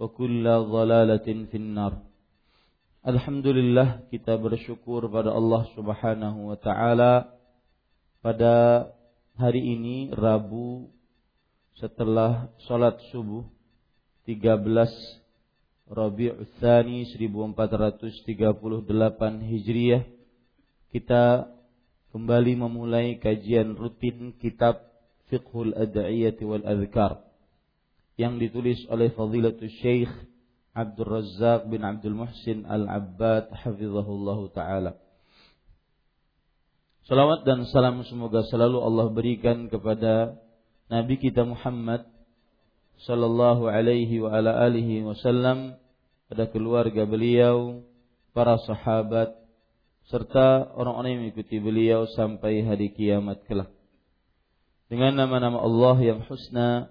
wa kulla dhalalatin finnar. Alhamdulillah kita bersyukur pada Allah Subhanahu wa taala pada hari ini Rabu setelah salat subuh 13 Rabiul Tsani 1438 Hijriah kita kembali memulai kajian rutin kitab Fiqhul Ad'iyati wal Adhkar yang ditulis oleh Fadilatul Syekh Abdul Razak bin Abdul Muhsin Al-Abbad hafizahullahu taala. Salawat dan salam semoga selalu Allah berikan kepada Nabi kita Muhammad sallallahu alaihi wa ala alihi wasallam pada keluarga beliau, para sahabat serta orang-orang yang mengikuti beliau sampai hari kiamat kelak. Dengan nama-nama Allah yang husna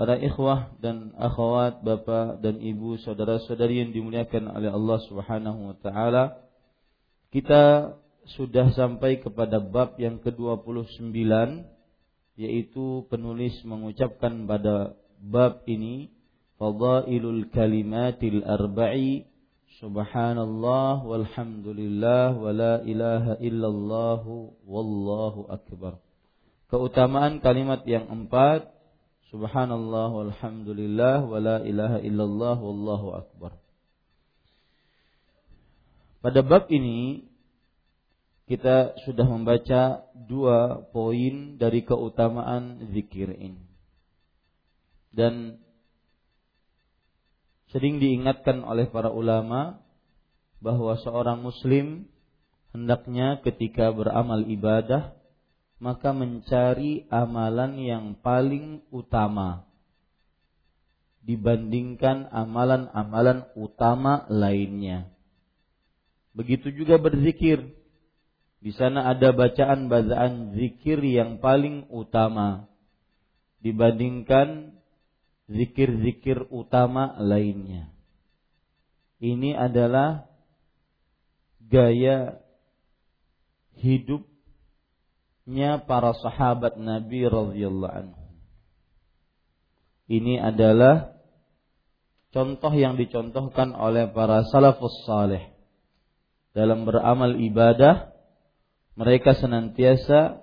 para ikhwah dan akhwat, bapak dan ibu, saudara-saudari yang dimuliakan oleh Allah Subhanahu wa taala. Kita sudah sampai kepada bab yang ke-29 yaitu penulis mengucapkan pada bab ini fadailul kalimatil arba'i subhanallah walhamdulillah wala ilaha illallah wallahu akbar. Keutamaan kalimat yang empat Subhanallah walhamdulillah wa la ilaha illallah wallahu akbar. Pada bab ini kita sudah membaca dua poin dari keutamaan zikir ini. Dan sering diingatkan oleh para ulama bahwa seorang muslim hendaknya ketika beramal ibadah maka mencari amalan yang paling utama dibandingkan amalan-amalan utama lainnya. Begitu juga berzikir. Di sana ada bacaan-bacaan zikir yang paling utama dibandingkan zikir-zikir utama lainnya. Ini adalah gaya hidup nya para sahabat Nabi radhiyallahu anhu. Ini adalah contoh yang dicontohkan oleh para salafus saleh dalam beramal ibadah mereka senantiasa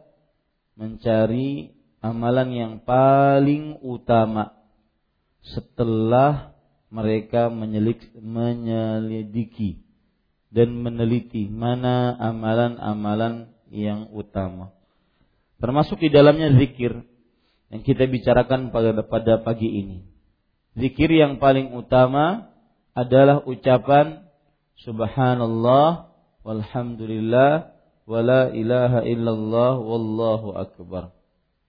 mencari amalan yang paling utama setelah mereka menyelidiki dan meneliti mana amalan-amalan yang utama. Termasuk di dalamnya zikir yang kita bicarakan pada pada pagi ini. Zikir yang paling utama adalah ucapan subhanallah walhamdulillah wala ilaha illallah wallahu akbar.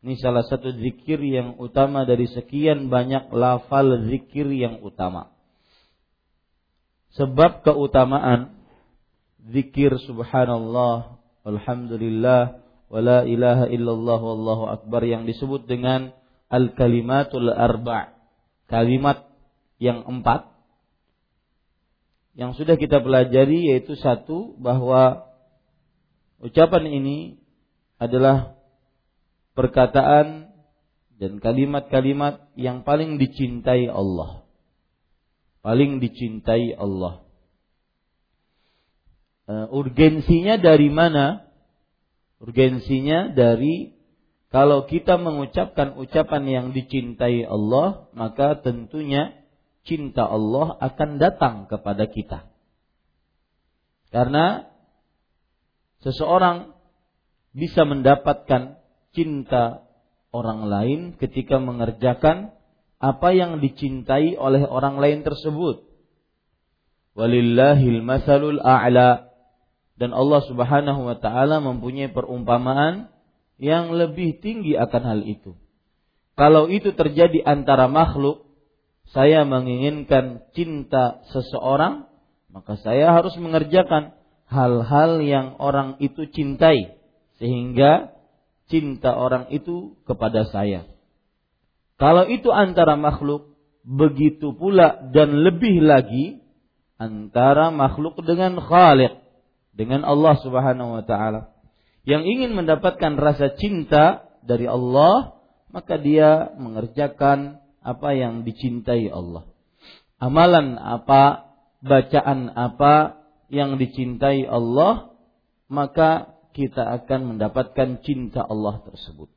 Ini salah satu zikir yang utama dari sekian banyak lafal zikir yang utama. Sebab keutamaan zikir subhanallah, alhamdulillah, wala ilaha illallah wallahu akbar yang disebut dengan al-kalimatul arba' kalimat yang empat yang sudah kita pelajari yaitu satu bahwa ucapan ini adalah perkataan dan kalimat-kalimat yang paling dicintai Allah. Paling dicintai Allah. Uh, urgensinya dari mana? Urgensinya dari kalau kita mengucapkan ucapan yang dicintai Allah, maka tentunya cinta Allah akan datang kepada kita. Karena seseorang bisa mendapatkan cinta orang lain ketika mengerjakan apa yang dicintai oleh orang lain tersebut. Walillahil masalul a'la dan Allah Subhanahu wa taala mempunyai perumpamaan yang lebih tinggi akan hal itu. Kalau itu terjadi antara makhluk, saya menginginkan cinta seseorang, maka saya harus mengerjakan hal-hal yang orang itu cintai sehingga cinta orang itu kepada saya. Kalau itu antara makhluk, begitu pula dan lebih lagi antara makhluk dengan Khaliq, dengan Allah Subhanahu wa taala. Yang ingin mendapatkan rasa cinta dari Allah, maka dia mengerjakan apa yang dicintai Allah. Amalan apa, bacaan apa yang dicintai Allah, maka kita akan mendapatkan cinta Allah tersebut.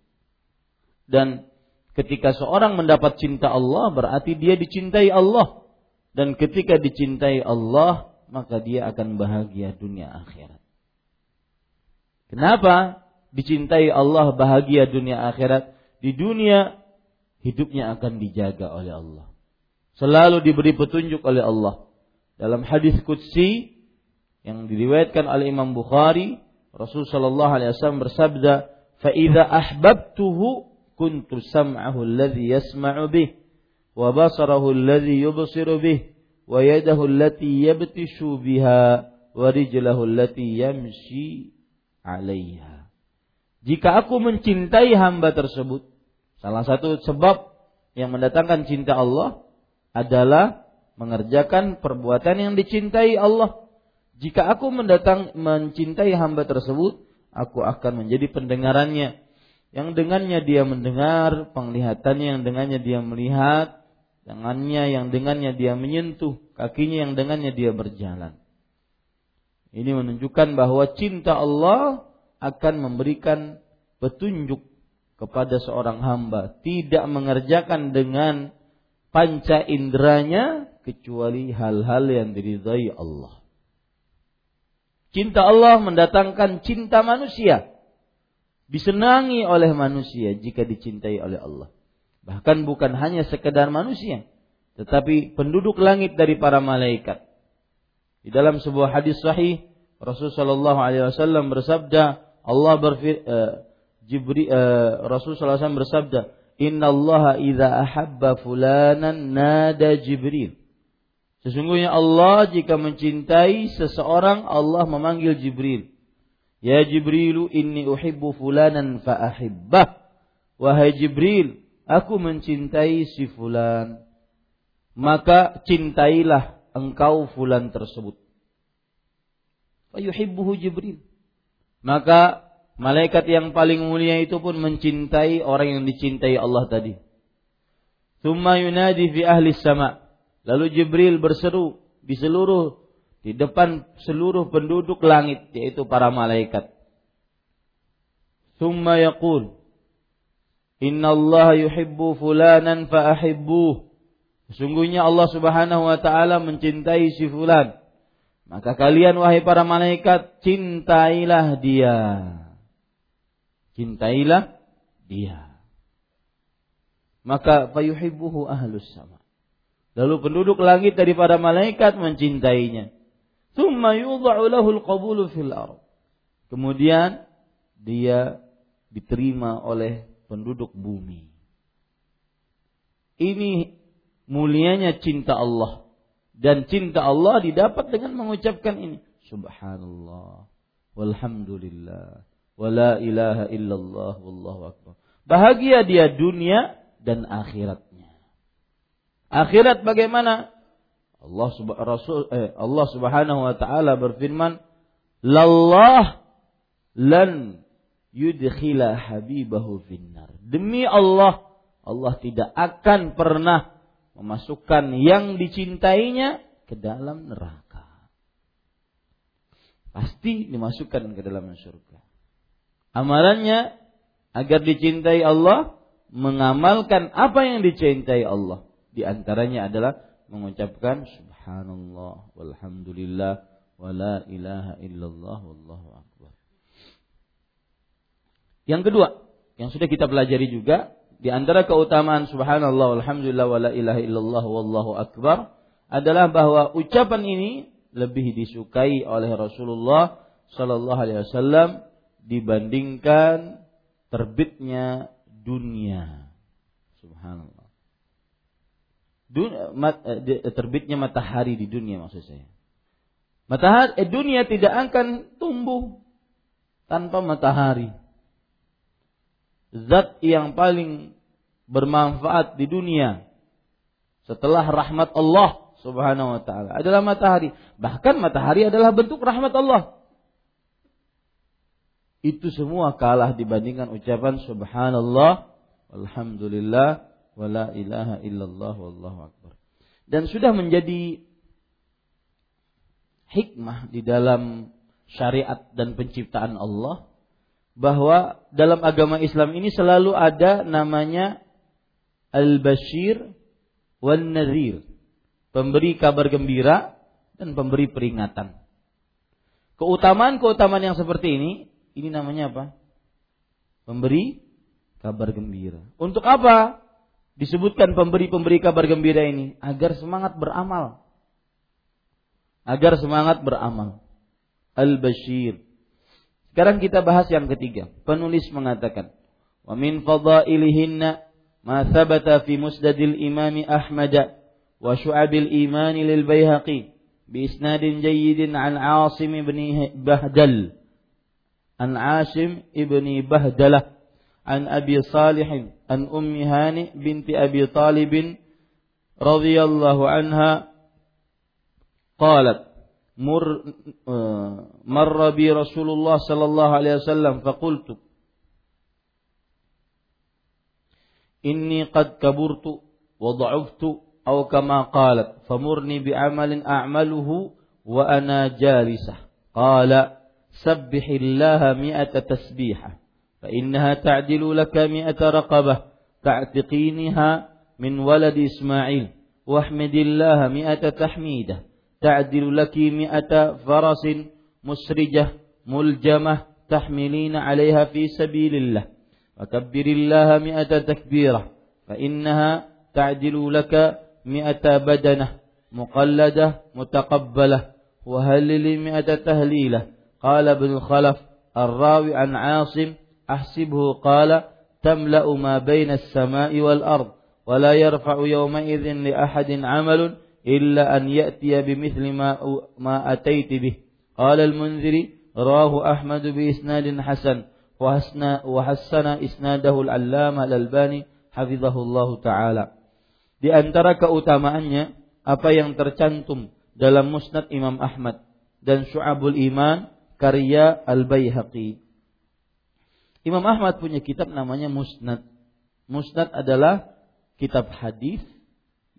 Dan ketika seorang mendapat cinta Allah berarti dia dicintai Allah. Dan ketika dicintai Allah maka dia akan bahagia dunia akhirat. Kenapa dicintai Allah bahagia dunia akhirat? Di dunia hidupnya akan dijaga oleh Allah. Selalu diberi petunjuk oleh Allah. Dalam hadis qudsi yang diriwayatkan oleh Imam Bukhari Rasul sallallahu alaihi wasallam bersabda, "Fa idza ahbabtuhu kuntu sam'ahu alladhi yasma'u bih wa basarahu alladhi wa yadahu allati yabtishu biha wa rijlahu allati 'alaiha." Jika aku mencintai hamba tersebut, salah satu sebab yang mendatangkan cinta Allah adalah mengerjakan perbuatan yang dicintai Allah jika aku mendatang mencintai hamba tersebut, aku akan menjadi pendengarannya. Yang dengannya dia mendengar, penglihatannya yang dengannya dia melihat, tangannya yang dengannya dia menyentuh, kakinya yang dengannya dia berjalan. Ini menunjukkan bahwa cinta Allah akan memberikan petunjuk kepada seorang hamba, tidak mengerjakan dengan panca inderanya kecuali hal-hal yang diridhai Allah. Cinta Allah mendatangkan cinta manusia. Disenangi oleh manusia jika dicintai oleh Allah. Bahkan bukan hanya sekedar manusia, tetapi penduduk langit dari para malaikat. Di dalam sebuah hadis sahih, Rasulullah Shallallahu Alaihi Wasallam bersabda, Allah berfir, uh, Jibri, uh, Rasul Sallallahu Alaihi Wasallam bersabda, Inna Allah idza ahabba fulanan nada Jibril. Sesungguhnya Allah jika mencintai seseorang Allah memanggil Jibril. Ya Jibrilu inni uhibbu fulanan fa ahibbah. Wahai Jibril, aku mencintai si fulan. Maka cintailah engkau fulan tersebut. Wa yuhibbuhu Jibril. Maka malaikat yang paling mulia itu pun mencintai orang yang dicintai Allah tadi. Thumma yunadi fi ahli sama' Lalu Jibril berseru di seluruh di depan seluruh penduduk langit yaitu para malaikat. thumma yaqul Inna Allah yuhibbu fulanan fa'ahibbuh. Sesungguhnya Allah Subhanahu wa taala mencintai si fulan. Maka kalian wahai para malaikat cintailah dia. Cintailah dia. Maka fayuhibbuhu ahlus sama. Lalu penduduk langit daripada malaikat mencintainya. Thumma yudha'u lahul qabulu fil ard. Kemudian dia diterima oleh penduduk bumi. Ini mulianya cinta Allah. Dan cinta Allah didapat dengan mengucapkan ini. Subhanallah. Walhamdulillah. Wala ilaha illallah. Wallahu akbar. Bahagia dia dunia dan akhiratnya. Akhirat bagaimana? Allah Rasul eh, Allah Subhanahu wa taala berfirman, "Lallah lan yudkhila habibahu finnar. Demi Allah, Allah tidak akan pernah memasukkan yang dicintainya ke dalam neraka. Pasti dimasukkan ke dalam surga. Amalannya agar dicintai Allah, mengamalkan apa yang dicintai Allah. Di antaranya adalah mengucapkan subhanallah walhamdulillah wala ilaha illallah wallahu akbar. Yang kedua, yang sudah kita pelajari juga di antara keutamaan subhanallah walhamdulillah wala ilaha illallah wallahu akbar adalah bahwa ucapan ini lebih disukai oleh Rasulullah sallallahu alaihi wasallam dibandingkan terbitnya dunia. Subhanallah. Mat, eh, terbitnya matahari di dunia maksud saya. Matahari eh, dunia tidak akan tumbuh tanpa matahari zat yang paling bermanfaat di dunia setelah rahmat Allah Subhanahu wa taala adalah matahari. Bahkan matahari adalah bentuk rahmat Allah. Itu semua kalah dibandingkan ucapan subhanallah alhamdulillah wala ilaha illallah wallahu akbar. Dan sudah menjadi hikmah di dalam syariat dan penciptaan Allah bahwa dalam agama Islam ini selalu ada namanya al-bashir wan nadhir, pemberi kabar gembira dan pemberi peringatan. Keutamaan-keutamaan yang seperti ini, ini namanya apa? Pemberi kabar gembira. Untuk apa? Disebutkan pemberi-pemberi kabar gembira ini agar semangat beramal. Agar semangat beramal. Al-Bashir sekarang kita bahas yang ketiga. Penulis mengatakan, "Wa min fadailihinna ma thabata fi musnadil Imam Ahmad wa syu'abil iman lil Baihaqi bi isnadin jayyidin an Asim ibn Bahdal an Asim ibn Bahdalah an Abi Salih an Ummi Hani binti Abi Talib radhiyallahu anha qalat مر مر بي رسول الله صلى الله عليه وسلم فقلت إني قد كبرت وضعفت أو كما قالت فمرني بعمل أعمله وأنا جالسة. قال سبح الله مئة تسبيحة فإنها تعدل لك مئة رقبة تعتقينها من ولد إسماعيل واحمد الله مئة تحميدة. تعدل لك مئة فرس مسرجة ملجمة تحملين عليها في سبيل الله. وكبر الله مئة تكبيرة فإنها تعدل لك مئة بدنة مقلدة متقبلة. وهلل مئة تهليلة. قال ابن الخلف الراوي عن عاصم أحسبه قال تملأ ما بين السماء والأرض ولا يرفع يومئذ لأحد عمل illa an ya'tiya bimithli ma ma ataiti bih. Qala al-Munziri rawahu Ahmad bi isnadin hasan wa hasna wa hassana isnadahu al-Allamah al-Albani hafizahullahu taala. Di antara keutamaannya apa yang tercantum dalam Musnad Imam Ahmad dan Syu'abul Iman karya Al-Baihaqi. Imam Ahmad punya kitab namanya Musnad. Musnad adalah kitab hadis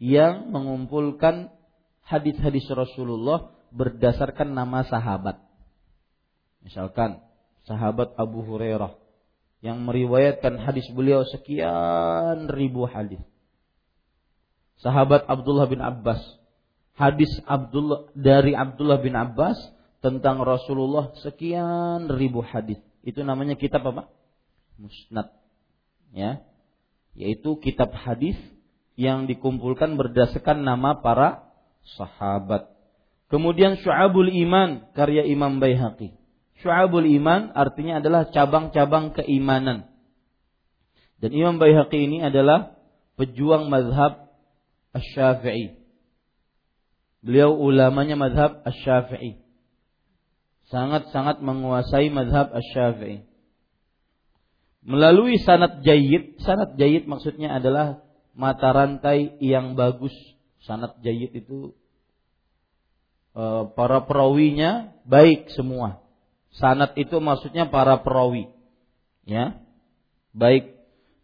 yang mengumpulkan hadis-hadis Rasulullah berdasarkan nama sahabat. Misalkan sahabat Abu Hurairah yang meriwayatkan hadis beliau sekian ribu hadis. Sahabat Abdullah bin Abbas, hadis Abdullah dari Abdullah bin Abbas tentang Rasulullah sekian ribu hadis. Itu namanya kitab apa? Musnad. Ya. Yaitu kitab hadis yang dikumpulkan berdasarkan nama para sahabat. Kemudian Syu'abul Iman karya Imam Baihaqi. Syu'abul Iman artinya adalah cabang-cabang keimanan. Dan Imam Baihaqi ini adalah pejuang mazhab Asy-Syafi'i. Beliau ulamanya mazhab Asy-Syafi'i. Sangat-sangat menguasai mazhab Asy-Syafi'i. Melalui sanat jayid, sanat jayid maksudnya adalah mata rantai yang bagus. Sanat jayid itu e, para perawinya baik semua. Sanat itu maksudnya para perawi. Ya. Baik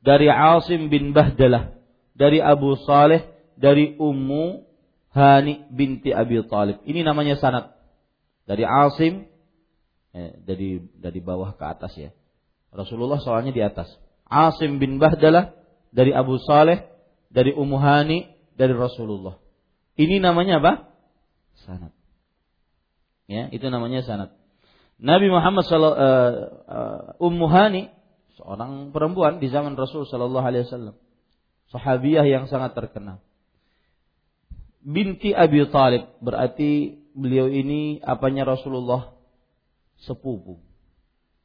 dari Asim bin Bahdalah, dari Abu Saleh, dari Ummu Hani binti Abi Talib. Ini namanya sanat. Dari Asim eh, dari dari bawah ke atas ya. Rasulullah soalnya di atas. Asim bin Bahdalah dari Abu Saleh dari Ummu Hani, dari Rasulullah. Ini namanya apa? Sanad. Ya, itu namanya sanad. Nabi Muhammad SAW, uh, uh, Ummu Hani, seorang perempuan di zaman Rasul Sallallahu Alaihi Wasallam, sahabiah yang sangat terkenal. Binti Abi Talib berarti beliau ini apanya Rasulullah sepupu.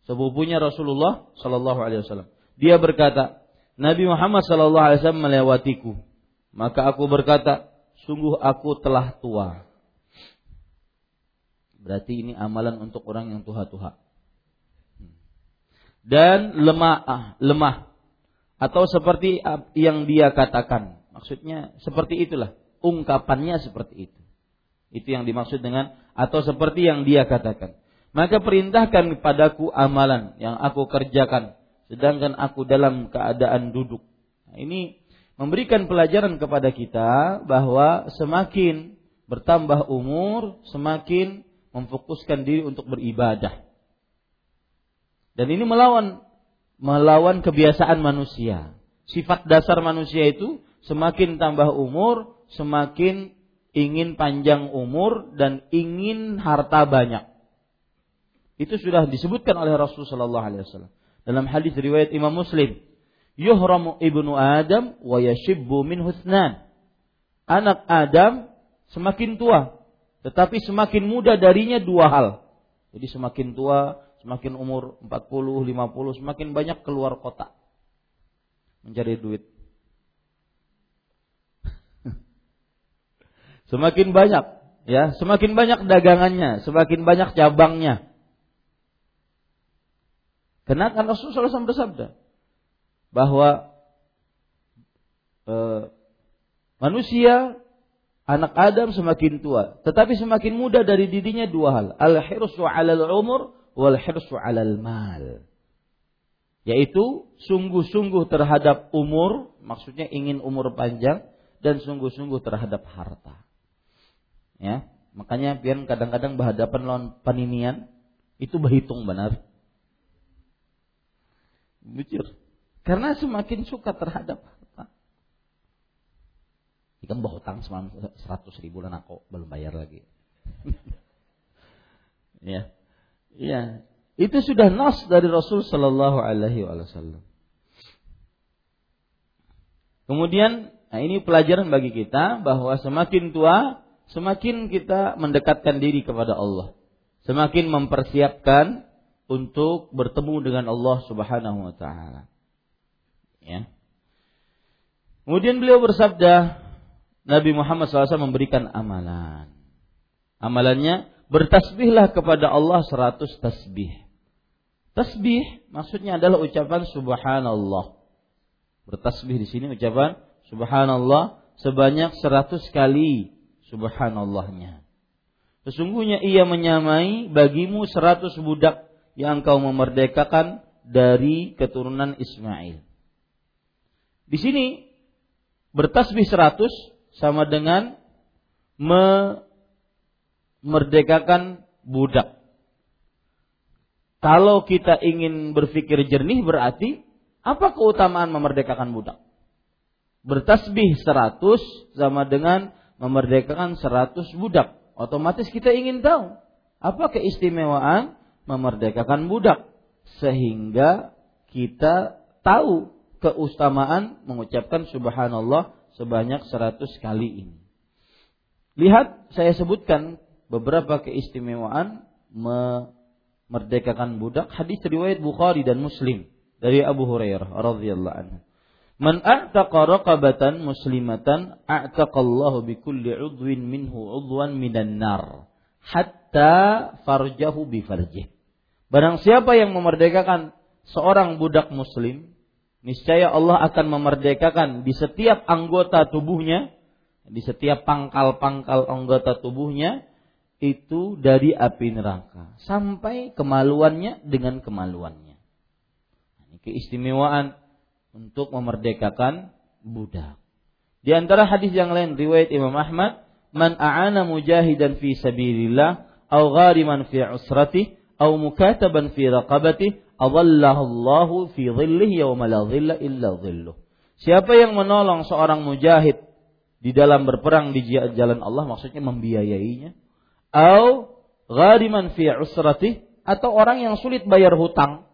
Sepupunya Rasulullah Sallallahu Alaihi Wasallam. Dia berkata, Nabi Muhammad sallallahu alaihi wasallam melewatiku. Maka aku berkata, sungguh aku telah tua. Berarti ini amalan untuk orang yang tua-tua. Dan lemah, ah, lemah. Atau seperti yang dia katakan. Maksudnya seperti itulah. Ungkapannya seperti itu. Itu yang dimaksud dengan atau seperti yang dia katakan. Maka perintahkan kepadaku amalan yang aku kerjakan sedangkan aku dalam keadaan duduk. Nah, ini memberikan pelajaran kepada kita bahwa semakin bertambah umur, semakin memfokuskan diri untuk beribadah. Dan ini melawan melawan kebiasaan manusia. Sifat dasar manusia itu semakin tambah umur, semakin ingin panjang umur dan ingin harta banyak. Itu sudah disebutkan oleh Rasulullah sallallahu alaihi wasallam. Dalam hadis riwayat Imam Muslim, yuhramu ibnu Adam wa yashibbu min husnan. Anak Adam semakin tua, tetapi semakin muda darinya dua hal. Jadi semakin tua, semakin umur 40, 50, semakin banyak keluar kota mencari duit. semakin banyak, ya, semakin banyak dagangannya, semakin banyak cabangnya. Karena kan Rasulullah SAW bersabda bahwa e, manusia anak Adam semakin tua, tetapi semakin muda dari dirinya dua hal, al-hirsu 'alal umur wal hirsu 'alal mal. Yaitu sungguh-sungguh terhadap umur, maksudnya ingin umur panjang dan sungguh-sungguh terhadap harta. Ya, makanya biar kadang-kadang berhadapan lawan paninian itu berhitung benar Bujur. Karena semakin suka terhadap harta. Ikan bawa hutang semalam seratus ribu dan aku belum bayar lagi. ya, ya. Itu sudah nas dari Rasul Shallallahu Alaihi Wasallam. Kemudian, nah ini pelajaran bagi kita bahwa semakin tua, semakin kita mendekatkan diri kepada Allah, semakin mempersiapkan untuk bertemu dengan Allah Subhanahu wa taala. Ya. Kemudian beliau bersabda, Nabi Muhammad SAW memberikan amalan. Amalannya bertasbihlah kepada Allah seratus tasbih. Tasbih maksudnya adalah ucapan subhanallah. Bertasbih di sini ucapan subhanallah sebanyak seratus kali subhanallahnya. Sesungguhnya ia menyamai bagimu seratus budak yang engkau memerdekakan dari keturunan Ismail. Di sini bertasbih seratus sama dengan memerdekakan budak. Kalau kita ingin berpikir jernih berarti apa keutamaan memerdekakan budak? Bertasbih 100 sama dengan memerdekakan 100 budak. Otomatis kita ingin tahu apa keistimewaan memerdekakan budak sehingga kita tahu keutamaan mengucapkan subhanallah sebanyak 100 kali ini. Lihat saya sebutkan beberapa keistimewaan memerdekakan budak hadis riwayat Bukhari dan Muslim dari Abu Hurairah radhiyallahu anhu. Man a'taqa raqabatan muslimatan a'taqallahu bi kulli 'udwin minhu 'udwan minan nar hatta farjahu bi farjih. Barang siapa yang memerdekakan seorang budak muslim, niscaya Allah akan memerdekakan di setiap anggota tubuhnya, di setiap pangkal-pangkal anggota tubuhnya itu dari api neraka sampai kemaluannya dengan kemaluannya. Ini keistimewaan untuk memerdekakan budak. Di antara hadis yang lain riwayat Imam Ahmad, "Man a'ana mujahidan fi sabilillah aw ghariman fi usratih aw mukataban fi raqabatih Adallahu fi dhillih yawma la dhilla illa dhilluh. Siapa yang menolong seorang mujahid di dalam berperang di jalan Allah maksudnya membiayainya atau ghariman fi usratih atau orang yang sulit bayar hutang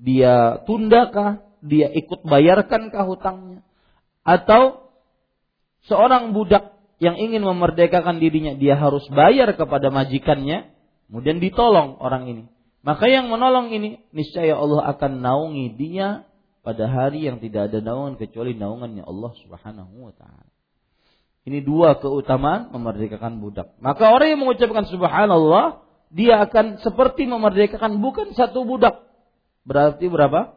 dia tundakah dia ikut bayarkankah hutangnya atau seorang budak yang ingin memerdekakan dirinya dia harus bayar kepada majikannya kemudian ditolong orang ini maka yang menolong ini niscaya Allah akan naungi dia pada hari yang tidak ada naungan kecuali naungannya Allah Subhanahu wa taala. Ini dua keutamaan memerdekakan budak. Maka orang yang mengucapkan subhanallah, dia akan seperti memerdekakan bukan satu budak. Berarti berapa?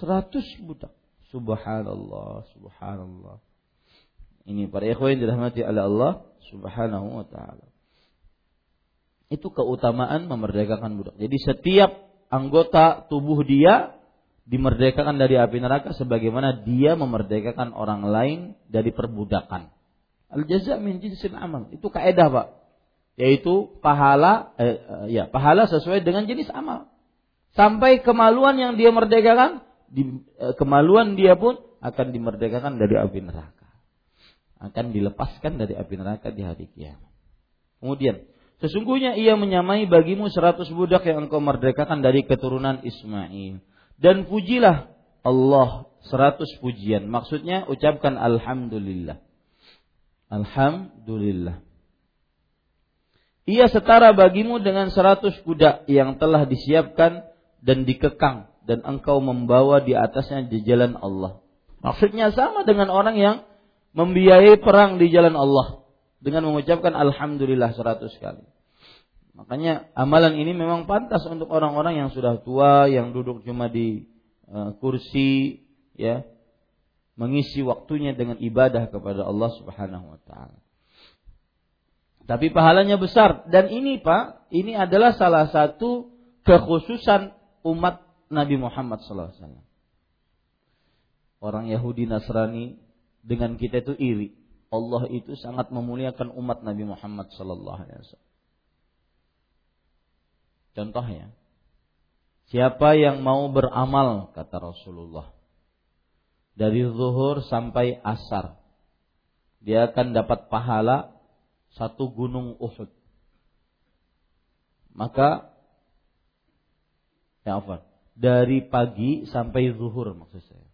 Seratus budak. Subhanallah, subhanallah. Ini para ikhwan dirahmati oleh Allah Subhanahu wa taala. Itu keutamaan memerdekakan budak. Jadi setiap anggota tubuh dia dimerdekakan dari api neraka sebagaimana dia memerdekakan orang lain dari perbudakan. Al jaza min jinsil amal. Itu kaidah, Pak. Yaitu pahala eh, eh, ya, pahala sesuai dengan jenis amal. Sampai kemaluan yang dia merdekakan, di, eh, kemaluan dia pun akan dimerdekakan dari api neraka. Akan dilepaskan dari api neraka di hari kiamat. Kemudian Sesungguhnya ia menyamai bagimu seratus budak yang engkau merdekakan dari keturunan Ismail. Dan pujilah Allah seratus pujian. Maksudnya ucapkan Alhamdulillah. Alhamdulillah. Ia setara bagimu dengan seratus kuda yang telah disiapkan dan dikekang dan engkau membawa di atasnya di jalan Allah. Maksudnya sama dengan orang yang membiayai perang di jalan Allah dengan mengucapkan alhamdulillah seratus kali. Makanya amalan ini memang pantas untuk orang-orang yang sudah tua, yang duduk cuma di uh, kursi, ya, mengisi waktunya dengan ibadah kepada Allah Subhanahu wa taala. Tapi pahalanya besar dan ini Pak, ini adalah salah satu kekhususan umat Nabi Muhammad SAW. Orang Yahudi Nasrani dengan kita itu iri. Allah itu sangat memuliakan umat Nabi Muhammad sallallahu alaihi wasallam. Contohnya, siapa yang mau beramal kata Rasulullah dari zuhur sampai asar, dia akan dapat pahala satu gunung Uhud. Maka ya apa? Dari pagi sampai zuhur maksud saya.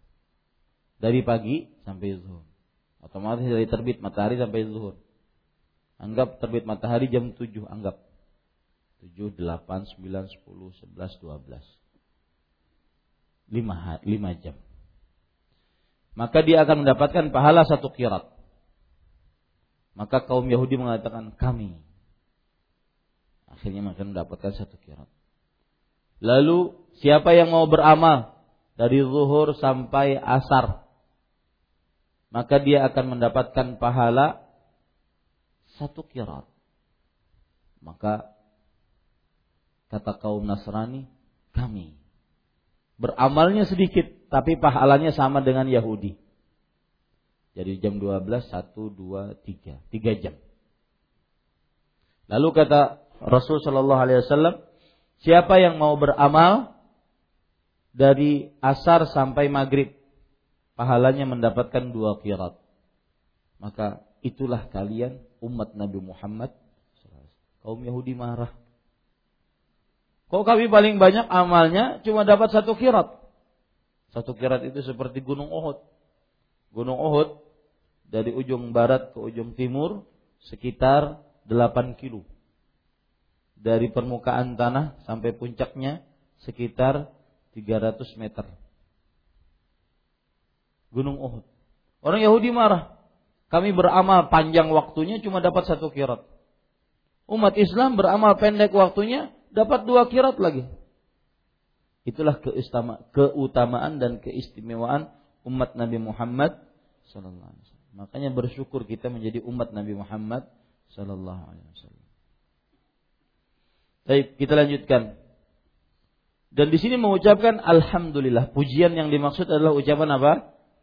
Dari pagi sampai zuhur. Otomatis dari terbit matahari sampai zuhur. Anggap terbit matahari jam 7, anggap. 7, 8, 9, 10, 11, 12. 5, 5 jam. Maka dia akan mendapatkan pahala satu kirat. Maka kaum Yahudi mengatakan kami. Akhirnya akan mendapatkan satu kirat. Lalu siapa yang mau beramal dari zuhur sampai asar maka dia akan mendapatkan pahala satu kirat. Maka kata kaum Nasrani, kami beramalnya sedikit tapi pahalanya sama dengan Yahudi. Jadi jam 12, 1, 2, 3. 3 jam. Lalu kata Rasul Shallallahu Alaihi Wasallam, Siapa yang mau beramal dari asar sampai maghrib, pahalanya mendapatkan dua kirat. Maka itulah kalian umat Nabi Muhammad. Kaum Yahudi marah. Kok kami paling banyak amalnya cuma dapat satu kirat? Satu kirat itu seperti gunung Uhud. Gunung Uhud dari ujung barat ke ujung timur sekitar 8 kilo. Dari permukaan tanah sampai puncaknya sekitar 300 meter. Gunung Uhud. Orang Yahudi marah. Kami beramal panjang waktunya cuma dapat satu kirat. Umat Islam beramal pendek waktunya dapat dua kirat lagi. Itulah keutamaan dan keistimewaan umat Nabi Muhammad sallallahu alaihi wasallam. Makanya bersyukur kita menjadi umat Nabi Muhammad sallallahu alaihi wasallam. Baik, kita lanjutkan. Dan di sini mengucapkan alhamdulillah. Pujian yang dimaksud adalah ucapan apa?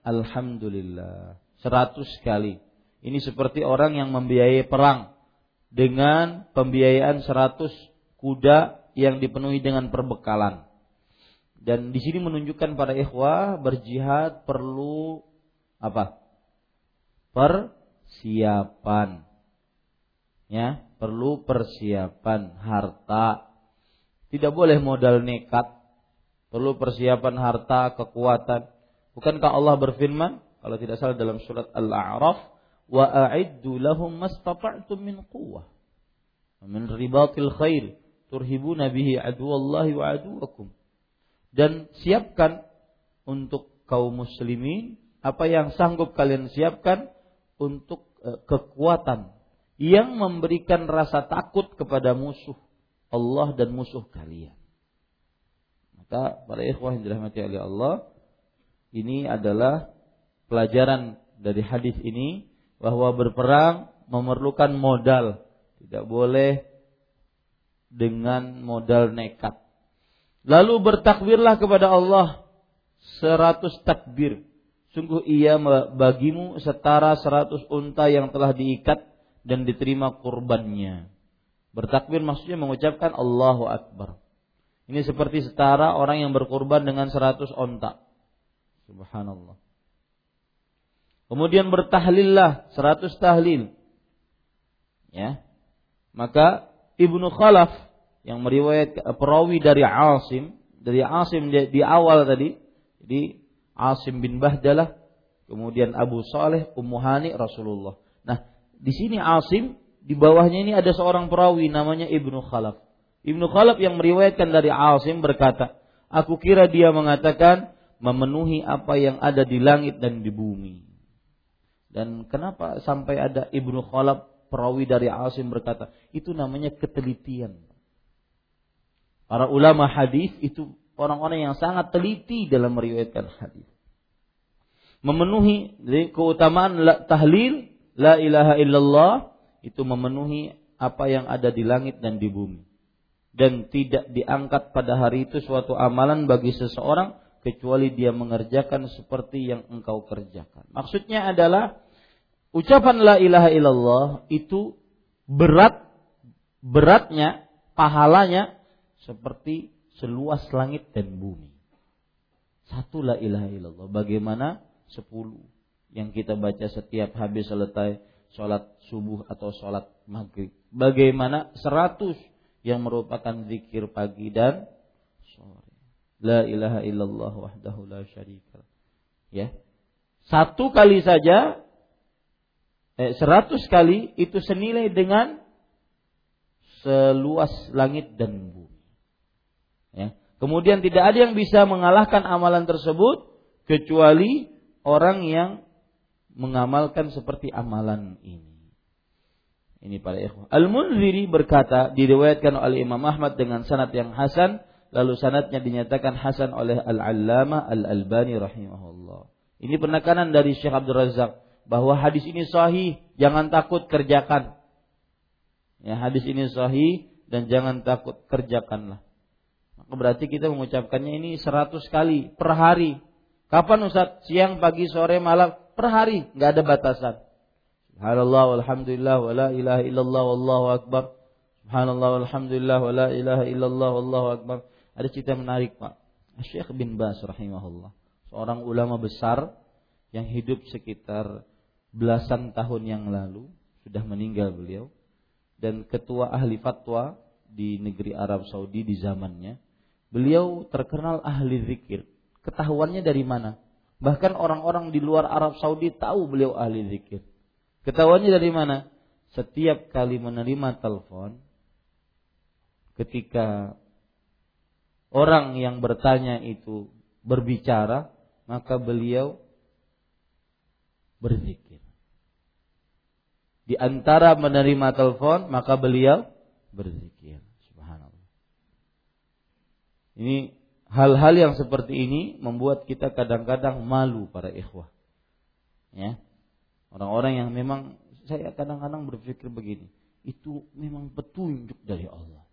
Alhamdulillah. Seratus kali. Ini seperti orang yang membiayai perang dengan pembiayaan seratus kuda yang dipenuhi dengan perbekalan. Dan di sini menunjukkan pada ikhwah berjihad perlu apa? Persiapan. Ya, perlu persiapan harta. Tidak boleh modal nekat. Perlu persiapan harta, kekuatan. Bukankah Allah berfirman kalau tidak salah dalam surat Al-A'raf, "Wa a'iddu lahum mastata'tum min quwwah min ribatil khair turhibuna bihi aduwallahi wa aduwakum." dan siapkan untuk kaum muslimin apa yang sanggup kalian siapkan untuk uh, kekuatan yang memberikan rasa takut kepada musuh Allah dan musuh kalian. Maka para ikhwah yang dirahmati oleh Allah, ini adalah pelajaran dari hadis ini bahwa berperang memerlukan modal, tidak boleh dengan modal nekat. Lalu bertakbirlah kepada Allah seratus takbir. Sungguh ia bagimu setara seratus unta yang telah diikat dan diterima kurbannya. Bertakbir maksudnya mengucapkan Allahu Akbar. Ini seperti setara orang yang berkurban dengan seratus onta. Subhanallah. Kemudian bertahlillah seratus tahlil. Ya. Maka Ibnu Khalaf yang meriwayat perawi dari Asim dari Asim di, di awal tadi jadi Asim bin Bahdalah kemudian Abu Saleh Ummu Hani Rasulullah nah di sini Asim di bawahnya ini ada seorang perawi namanya Ibnu Khalaf Ibnu Khalaf yang meriwayatkan dari Asim berkata aku kira dia mengatakan memenuhi apa yang ada di langit dan di bumi dan kenapa sampai ada Ibnu Khalaf perawi dari Asim berkata itu namanya ketelitian Para ulama hadis itu orang-orang yang sangat teliti dalam meriwayatkan hadis. Memenuhi keutamaan tahlil la ilaha illallah itu memenuhi apa yang ada di langit dan di bumi. Dan tidak diangkat pada hari itu suatu amalan bagi seseorang kecuali dia mengerjakan seperti yang engkau kerjakan. Maksudnya adalah ucapan la ilaha illallah itu berat beratnya pahalanya seperti seluas langit dan bumi. Satu la ilaha illallah. Bagaimana sepuluh yang kita baca setiap habis selesai sholat subuh atau sholat maghrib. Bagaimana seratus yang merupakan zikir pagi dan. La ilaha illallah wahdahu la syarika. Ya. Satu kali saja eh, seratus kali itu senilai dengan seluas langit dan bumi. Ya. Kemudian tidak ada yang bisa mengalahkan amalan tersebut kecuali orang yang mengamalkan seperti amalan ini. Ini para ikhwah. Al-Munziri berkata diriwayatkan oleh Imam Ahmad dengan sanad yang hasan, lalu sanadnya dinyatakan hasan oleh Al-Allamah Al-Albani rahimahullah. Ini penekanan dari Syekh Abdul Razak bahwa hadis ini sahih, jangan takut kerjakan. Ya, hadis ini sahih dan jangan takut kerjakanlah. Maka berarti kita mengucapkannya ini seratus kali per hari. Kapan Ustaz? Siang, pagi, sore, malam, per hari, nggak ada batasan. Subhanallah walhamdulillah wala ilaha illallah wallahu akbar. Subhanallah walhamdulillah wa la ilaha illallah wallahu akbar. Ada cerita menarik, Pak. Syekh bin Bas rahimahullah, seorang ulama besar yang hidup sekitar belasan tahun yang lalu, sudah meninggal beliau dan ketua ahli fatwa di negeri Arab Saudi di zamannya. Beliau terkenal ahli zikir. Ketahuannya dari mana? Bahkan orang-orang di luar Arab Saudi tahu beliau ahli zikir. Ketahuannya dari mana? Setiap kali menerima telepon, ketika orang yang bertanya itu berbicara, maka beliau berzikir. Di antara menerima telepon, maka beliau berzikir. Subhanallah. Ini hal-hal yang seperti ini membuat kita kadang-kadang malu para ikhwah. Ya. Orang-orang yang memang saya kadang-kadang berpikir begini, itu memang petunjuk dari Allah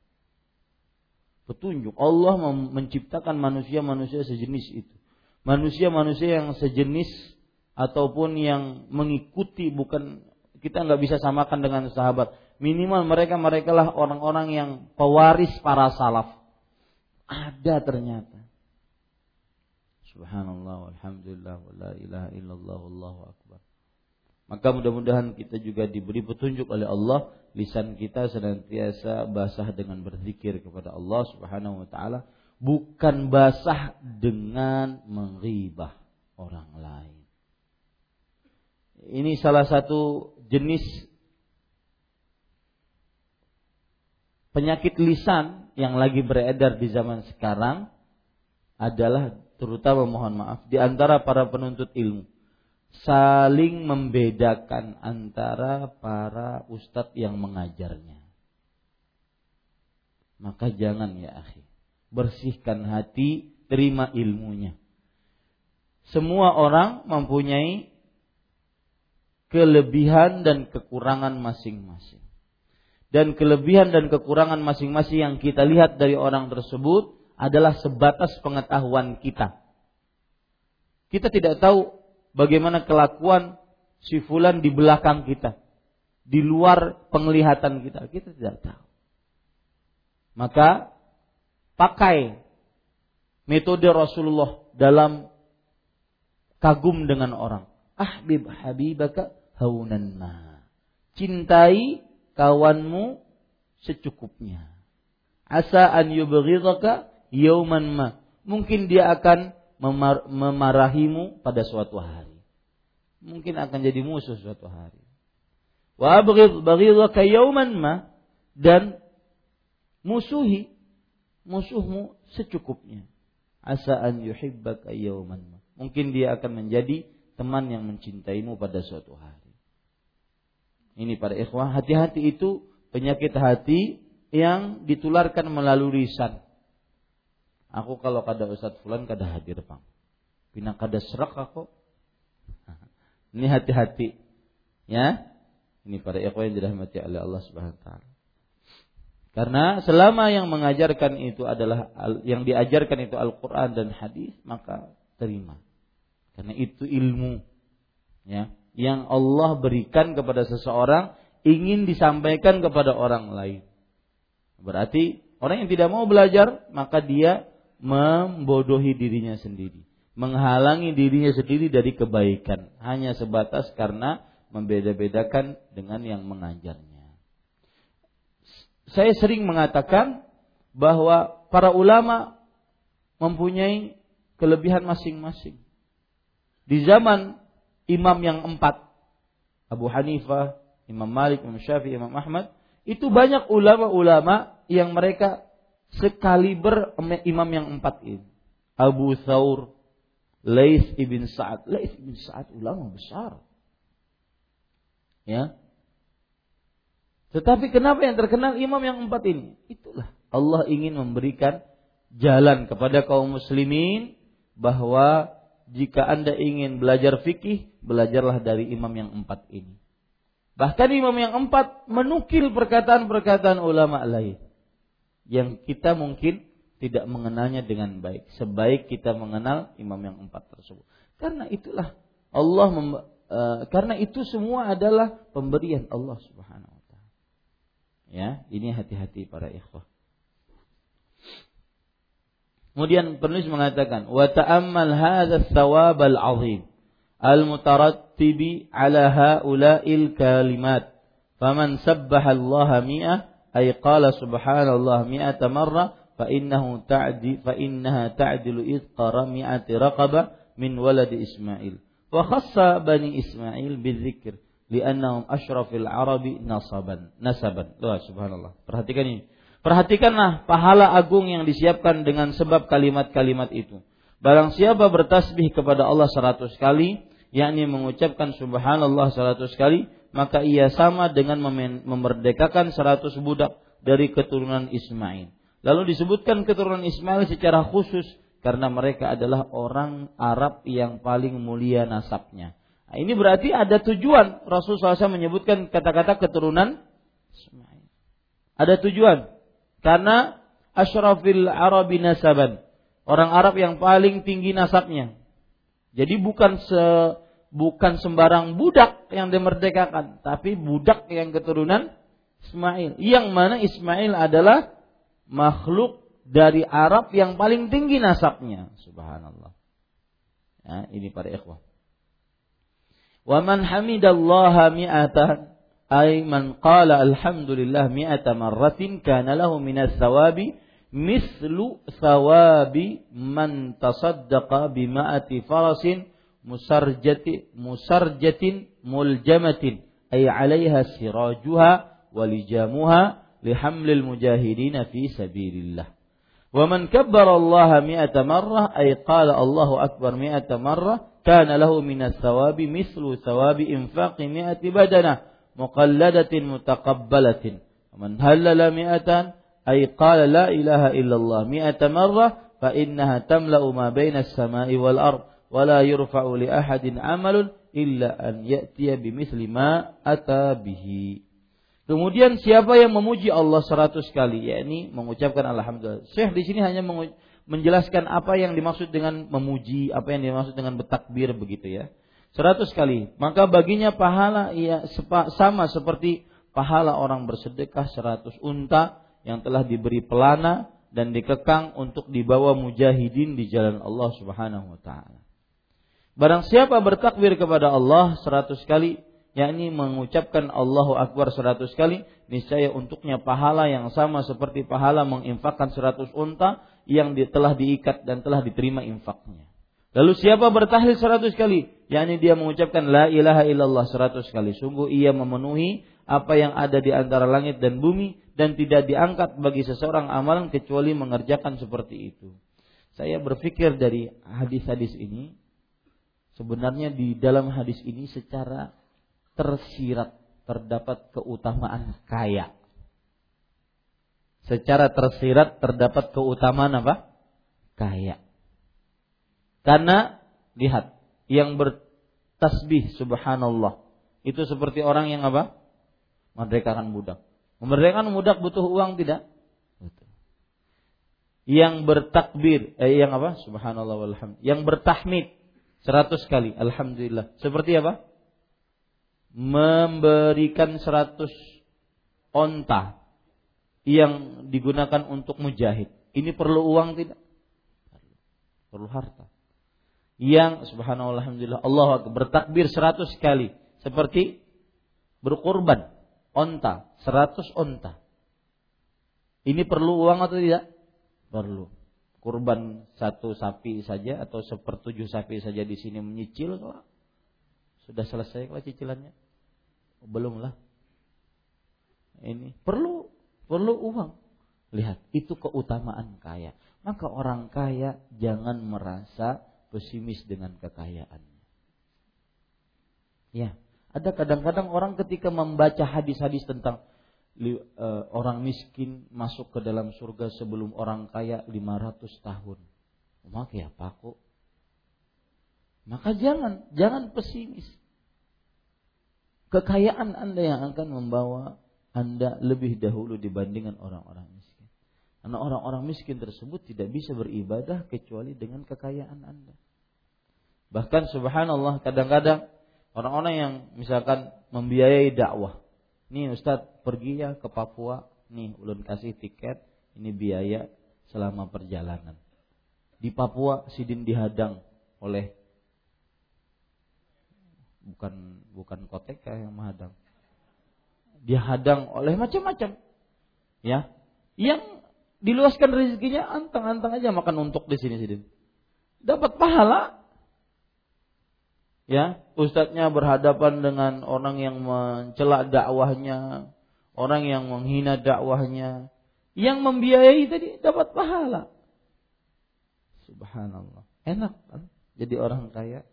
petunjuk. Allah menciptakan manusia-manusia sejenis itu. Manusia-manusia yang sejenis ataupun yang mengikuti bukan kita nggak bisa samakan dengan sahabat. Minimal mereka mereka lah orang-orang yang pewaris para salaf. Ada ternyata. Subhanallah, walhamdulillah, wa la ilaha illallah, wallahu akbar. Maka mudah-mudahan kita juga diberi petunjuk oleh Allah, lisan kita senantiasa basah dengan berzikir kepada Allah Subhanahu wa taala, bukan basah dengan menghibah orang lain. Ini salah satu jenis penyakit lisan yang lagi beredar di zaman sekarang adalah terutama mohon maaf di antara para penuntut ilmu saling membedakan antara para ustadz yang mengajarnya. Maka jangan ya akhi, bersihkan hati, terima ilmunya. Semua orang mempunyai kelebihan dan kekurangan masing-masing. Dan kelebihan dan kekurangan masing-masing yang kita lihat dari orang tersebut adalah sebatas pengetahuan kita. Kita tidak tahu bagaimana kelakuan si fulan di belakang kita, di luar penglihatan kita, kita tidak tahu. Maka pakai metode Rasulullah dalam kagum dengan orang. Ahbib habibaka haunan ma. Cintai kawanmu secukupnya. Asa an yubghidaka yauman ma. Mungkin dia akan memar memarahimu pada suatu hari. Mungkin akan jadi musuh suatu hari. Wa abghid ma dan musuhi musuhmu secukupnya. Asa an yuhibbaka ma. Mungkin dia akan menjadi teman yang mencintaimu pada suatu hari. Ini para ikhwah, hati-hati itu penyakit hati yang ditularkan melalui lisan. Aku kalau kada Ustaz Fulan kada hadir pang. Pina kada serak aku. Ini hati-hati. Ya. Ini para ikhwan yang dirahmati oleh Allah Subhanahu wa taala. Karena selama yang mengajarkan itu adalah yang diajarkan itu Al-Qur'an dan hadis, maka terima. Karena itu ilmu ya yang Allah berikan kepada seseorang ingin disampaikan kepada orang lain. Berarti orang yang tidak mau belajar maka dia membodohi dirinya sendiri, menghalangi dirinya sendiri dari kebaikan hanya sebatas karena membeda-bedakan dengan yang mengajarnya. Saya sering mengatakan bahwa para ulama mempunyai kelebihan masing-masing. Di zaman imam yang empat, Abu Hanifah, Imam Malik, Imam Syafi'i, Imam Ahmad, itu banyak ulama-ulama yang mereka sekaliber imam yang empat ini. Abu Thawr, Lais ibn Sa'ad. Lais ibn Sa'ad ulama besar. Ya. Tetapi kenapa yang terkenal imam yang empat ini? Itulah Allah ingin memberikan jalan kepada kaum muslimin bahwa jika Anda ingin belajar fikih, belajarlah dari imam yang empat ini. Bahkan imam yang empat menukil perkataan-perkataan ulama lain yang kita mungkin tidak mengenalnya dengan baik sebaik kita mengenal imam yang empat tersebut karena itulah Allah uh, karena itu semua adalah pemberian Allah Subhanahu wa taala Ya, ini hati-hati para ikhwah. Kemudian penulis mengatakan, "Wa ta'ammal hadha thawab al-'azim al-mutarattibi 'ala ha'ula'il kalimat." Faman sabbaha Allah mi'ah ay qala subhanallah mi'ata marrah fa innahu ta'di fa innaha ta'dilu idqara mi'ati raqabah min walad Ismail. Wa khassa bani Ismail bidzikr li'annahum asyrafil arabi nasaban nasaban. Tuh subhanallah. Perhatikan ini. Perhatikanlah pahala agung yang disiapkan dengan sebab kalimat-kalimat itu. Barang siapa bertasbih kepada Allah seratus kali, yakni mengucapkan subhanallah seratus kali, maka ia sama dengan memerdekakan seratus budak dari keturunan Ismail. Lalu disebutkan keturunan Ismail secara khusus karena mereka adalah orang Arab yang paling mulia nasabnya. Nah, ini berarti ada tujuan Rasulullah SAW menyebutkan kata-kata keturunan Ismail. Ada tujuan. Karena asyrafil arabi nasaban. Orang Arab yang paling tinggi nasabnya. Jadi bukan se, bukan sembarang budak yang dimerdekakan, tapi budak yang keturunan Ismail. Yang mana Ismail adalah makhluk dari Arab yang paling tinggi nasabnya. Subhanallah. Ya, ini para ikhwah. Wa man hamidallaha mi'atan ay man qala alhamdulillah mi'ata marratin kana lahu minas thawabi mislu thawabi man tasaddaqa bima'ati farasin musarjati musarjatin muljamatin ay 'alaiha sirajuha walijamuha lihamlil mujahidina fi sabilillah ومن كبر الله مئة مرة أي قال الله أكبر مئة مرة كان له من الثواب مثل ثواب إنفاق مئة بدنة مقلدة متقبلة. ومن هلل مئة أي قال لا إله إلا الله مئة مرة فإنها تملأ ما بين السماء والأرض. ولا يرفع لأحد عمل amalun illa an بمثل ما أتى به. Kemudian siapa yang memuji Allah seratus kali, yakni mengucapkan alhamdulillah. Syekh di sini hanya menjelaskan apa yang dimaksud dengan memuji, apa yang dimaksud dengan bertakbir begitu ya. Seratus kali, maka baginya pahala ya sama seperti pahala orang bersedekah seratus unta yang telah diberi pelana dan dikekang untuk dibawa mujahidin di jalan Allah Subhanahu wa taala. Barang siapa bertakbir kepada Allah seratus kali, yakni mengucapkan Allahu Akbar seratus kali, niscaya untuknya pahala yang sama seperti pahala menginfakkan seratus unta yang telah diikat dan telah diterima infaknya. Lalu siapa bertahlil seratus kali? yakni dia mengucapkan la ilaha illallah seratus kali. Sungguh ia memenuhi apa yang ada di antara langit dan bumi dan tidak diangkat bagi seseorang amalan kecuali mengerjakan seperti itu. Saya berpikir dari hadis-hadis ini sebenarnya di dalam hadis ini secara tersirat terdapat keutamaan kaya. Secara tersirat terdapat keutamaan apa? Kaya. Karena lihat, yang bertasbih subhanallah itu seperti orang yang apa? Merdekakan budak. Memerdekakan budak butuh uang tidak? Betul. Yang bertakbir, eh, yang apa? Subhanallah walhamd. Yang bertahmid seratus kali, alhamdulillah. Seperti apa? Memberikan seratus onta yang digunakan untuk mujahid. Ini perlu uang tidak? Perlu harta yang subhanallah alhamdulillah Allah bertakbir seratus kali seperti berkorban onta seratus onta ini perlu uang atau tidak perlu kurban satu sapi saja atau sepertujuh sapi saja di sini menyicil sudah selesai kalau cicilannya? Belum lah. Ini perlu perlu uang. Lihat itu keutamaan kaya. Maka orang kaya jangan merasa pesimis dengan kekayaannya. Ya, ada kadang-kadang orang ketika membaca hadis-hadis tentang orang miskin masuk ke dalam surga sebelum orang kaya 500 tahun. Maka ya kok? Maka jangan, jangan pesimis. Kekayaan Anda yang akan membawa Anda lebih dahulu dibandingkan orang-orang miskin. Karena orang-orang miskin tersebut tidak bisa beribadah kecuali dengan kekayaan Anda. Bahkan subhanallah kadang-kadang orang-orang yang misalkan membiayai dakwah Nih Ustadz pergi ya ke Papua, nih ulun kasih tiket, ini biaya selama perjalanan. Di Papua Sidin dihadang oleh bukan bukan koteka yang menghadang. Dihadang oleh macam-macam. Ya. Yang diluaskan rezekinya antang-antang aja makan untuk di sini Sidin. Dapat pahala. Ya, ustadznya berhadapan dengan orang yang mencela dakwahnya, orang yang menghina dakwahnya, yang membiayai tadi dapat pahala. Subhanallah. Enak kan jadi orang kaya?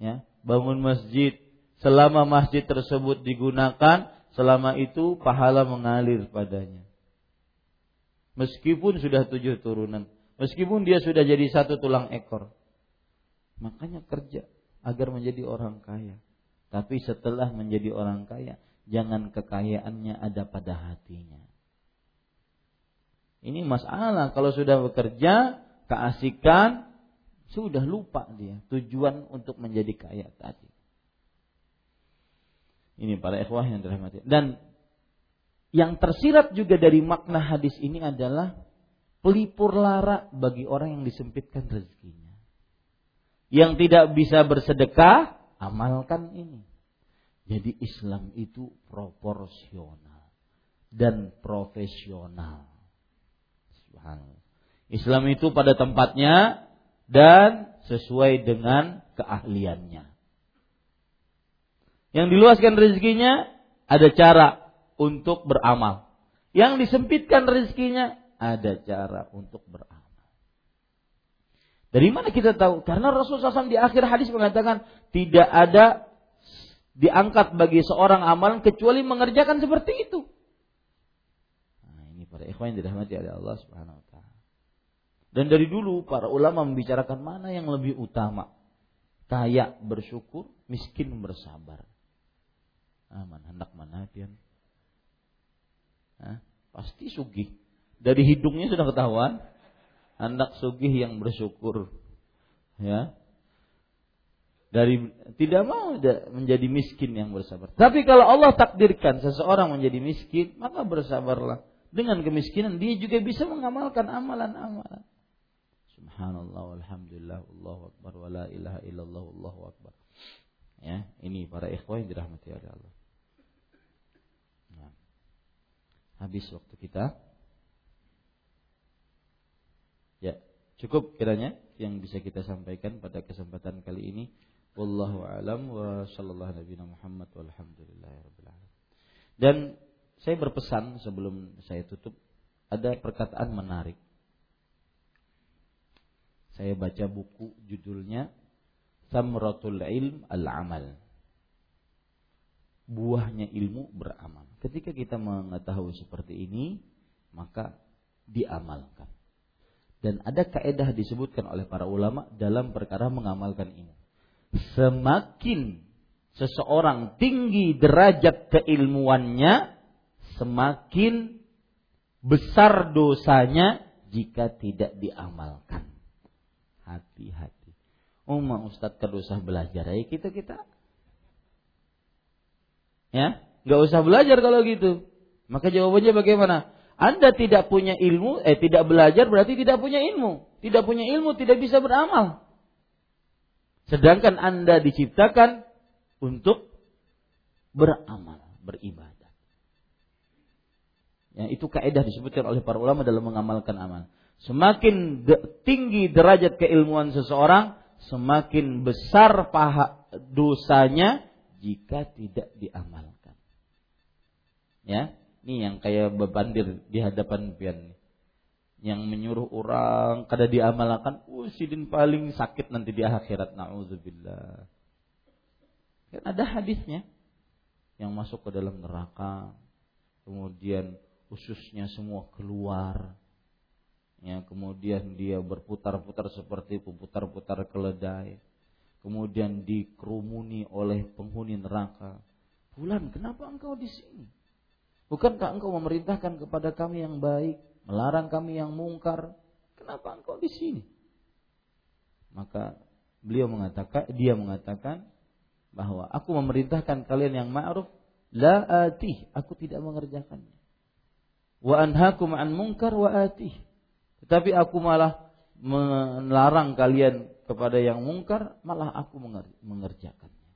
Ya, bangun masjid. Selama masjid tersebut digunakan, selama itu pahala mengalir padanya. Meskipun sudah tujuh turunan, meskipun dia sudah jadi satu tulang ekor. Makanya kerja agar menjadi orang kaya. Tapi setelah menjadi orang kaya, jangan kekayaannya ada pada hatinya. Ini masalah kalau sudah bekerja, keasikan, sudah lupa dia tujuan untuk menjadi kaya tadi. Ini para ikhwah yang dirahmati. Dan yang tersirat juga dari makna hadis ini adalah pelipur lara bagi orang yang disempitkan rezekinya. Yang tidak bisa bersedekah, amalkan ini. Jadi Islam itu proporsional dan profesional. Islam itu pada tempatnya dan sesuai dengan keahliannya. Yang diluaskan rezekinya ada cara untuk beramal. Yang disempitkan rezekinya ada cara untuk beramal. Dari mana kita tahu? Karena Rasulullah SAW di akhir hadis mengatakan tidak ada diangkat bagi seorang amalan kecuali mengerjakan seperti itu. Nah, ini para ikhwan yang dirahmati oleh Allah Subhanahu wa taala. Dan dari dulu para ulama membicarakan mana yang lebih utama. Kaya bersyukur, miskin bersabar. Aman, hendak mana pian? pasti sugih. Dari hidungnya sudah ketahuan. Hendak sugih yang bersyukur. Ya, dari tidak mau menjadi miskin yang bersabar. Tapi kalau Allah takdirkan seseorang menjadi miskin, maka bersabarlah. Dengan kemiskinan dia juga bisa mengamalkan amalan-amalan. Subhanallah walhamdulillah Allahu akbar wa la ilaha illallah Allahu akbar. Ya, ini para ikhwah yang dirahmati oleh Allah. Nah, habis waktu kita. Ya, cukup kiranya yang bisa kita sampaikan pada kesempatan kali ini. Wallahu alam wa sallallahu nabi Muhammad walhamdulillahirabbil alamin. Dan saya berpesan sebelum saya tutup ada perkataan menarik saya baca buku judulnya Samratul Ilm Al-Amal. Buahnya ilmu beramal. Ketika kita mengetahui seperti ini, maka diamalkan. Dan ada kaedah disebutkan oleh para ulama dalam perkara mengamalkan ini. Semakin seseorang tinggi derajat keilmuannya, semakin besar dosanya jika tidak diamalkan hati-hati. Umma Ustadz usah belajar ya kita kita. Ya, nggak usah belajar kalau gitu. Maka jawabannya bagaimana? Anda tidak punya ilmu, eh tidak belajar berarti tidak punya ilmu. Tidak punya ilmu tidak bisa beramal. Sedangkan Anda diciptakan untuk beramal, beribadah. Ya, itu kaidah disebutkan oleh para ulama dalam mengamalkan amal. Semakin de tinggi derajat keilmuan seseorang, semakin besar paha dosanya jika tidak diamalkan. Ya, ini yang kayak bebandir di hadapan pian yang menyuruh orang kada diamalkan, uh sidin paling sakit nanti di akhirat. Naudzubillah. Kan ada hadisnya yang masuk ke dalam neraka, kemudian ususnya semua keluar, ya kemudian dia berputar-putar seperti putar-putar keledai. Kemudian dikerumuni oleh penghuni neraka. Bulan kenapa engkau di sini bukankah engkau memerintahkan kepada kami yang baik melarang kami yang mungkar kenapa engkau di sini maka beliau mengatakan dia mengatakan bahwa aku memerintahkan kalian yang ma'ruf la atih, aku tidak mengerjakannya. Wa anhakum an munkar wa atih. Tetapi aku malah melarang kalian kepada yang mungkar, malah aku mengerjakannya.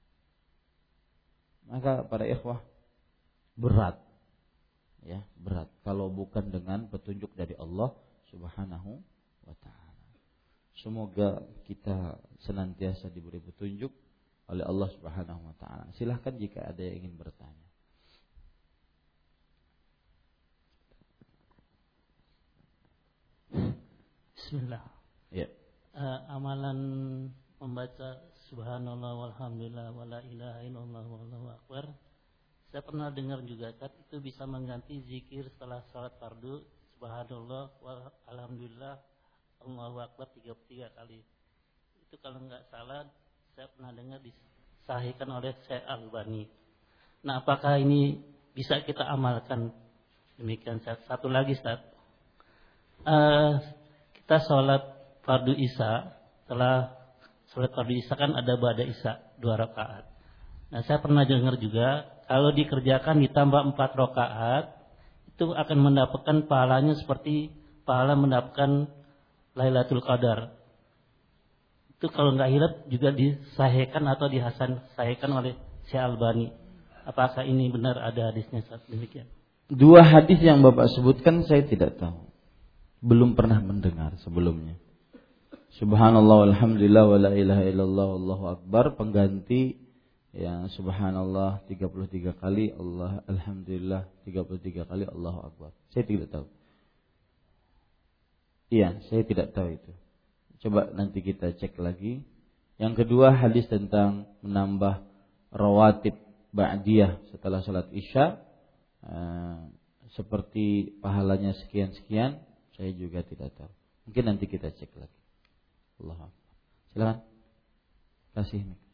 Maka para ikhwah berat ya, berat kalau bukan dengan petunjuk dari Allah Subhanahu wa taala. Semoga kita senantiasa diberi petunjuk oleh Allah Subhanahu wa taala. Silahkan jika ada yang ingin bertanya. Bismillah. Ya. Uh, amalan membaca subhanallah walhamdulillah wala ilaha illallah wallahu akbar. Saya pernah dengar juga kan itu bisa mengganti zikir setelah salat fardu subhanallah walhamdulillah Allahu akbar 33 kali. Itu kalau nggak salah saya pernah dengar disahihkan oleh Syekh Albani. Nah, apakah ini bisa kita amalkan? Demikian satu lagi Ustaz. Uh, kita sholat fardu isya setelah sholat fardu isya kan ada bada isya dua rakaat. Nah saya pernah dengar juga kalau dikerjakan ditambah empat rakaat itu akan mendapatkan pahalanya seperti pahala mendapatkan Lailatul Qadar. Itu kalau nggak hilap juga disahihkan atau dihasan sahihkan oleh Syekh Albani. Apakah ini benar ada hadisnya saat demikian? Dua hadis yang Bapak sebutkan saya tidak tahu belum pernah mendengar sebelumnya. Subhanallah alhamdulillah wa la ilaha illallah Allahu akbar pengganti ya subhanallah 33 kali Allah alhamdulillah 33 kali Allahu akbar. Saya tidak tahu. Iya, saya tidak tahu itu. Coba nanti kita cek lagi. Yang kedua hadis tentang menambah rawatib ba'diyah setelah sholat isya uh, seperti pahalanya sekian-sekian saya juga tidak tahu. Mungkin nanti kita cek lagi. Allah. Silakan. Kasih.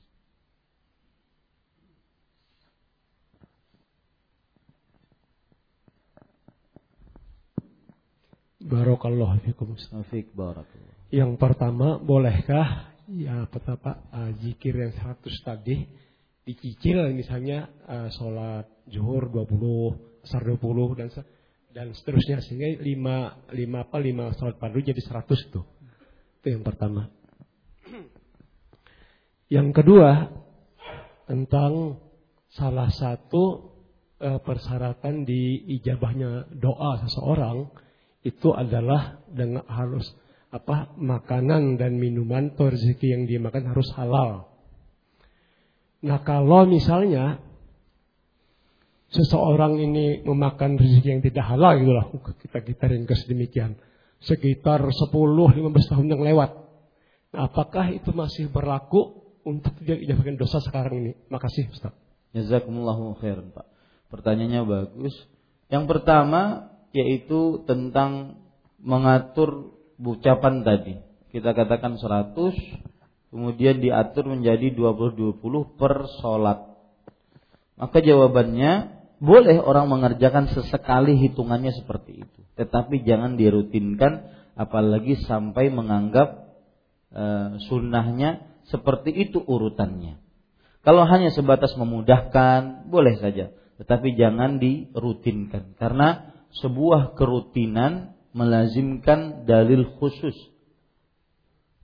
Barakallahu fikum. Fik barakallah. Yang pertama, bolehkah ya petapa uh, zikir yang 100 tadi dicicil misalnya uh, sholat zuhur 20, asar 20 dan dan seterusnya sehingga lima lima apa lima sholat fardu jadi seratus tuh itu yang pertama yang kedua tentang salah satu e, persyaratan di ijabahnya doa seseorang itu adalah dengan harus apa makanan dan minuman atau rezeki yang dimakan harus halal. Nah kalau misalnya seseorang ini memakan rezeki yang tidak halal gitu lah. Kita kita ringkas demikian. Sekitar 10-15 tahun yang lewat. Nah, apakah itu masih berlaku untuk tidak dijadikan dosa sekarang ini? Makasih Ustaz. Jazakumullahu khairan Pak. Pertanyaannya bagus. Yang pertama yaitu tentang mengatur ucapan tadi. Kita katakan 100 kemudian diatur menjadi 20-20 per sholat. Maka jawabannya boleh orang mengerjakan sesekali hitungannya seperti itu, tetapi jangan dirutinkan apalagi sampai menganggap e, sunnahnya seperti itu urutannya. Kalau hanya sebatas memudahkan, boleh saja, tetapi jangan dirutinkan karena sebuah kerutinan melazimkan dalil khusus.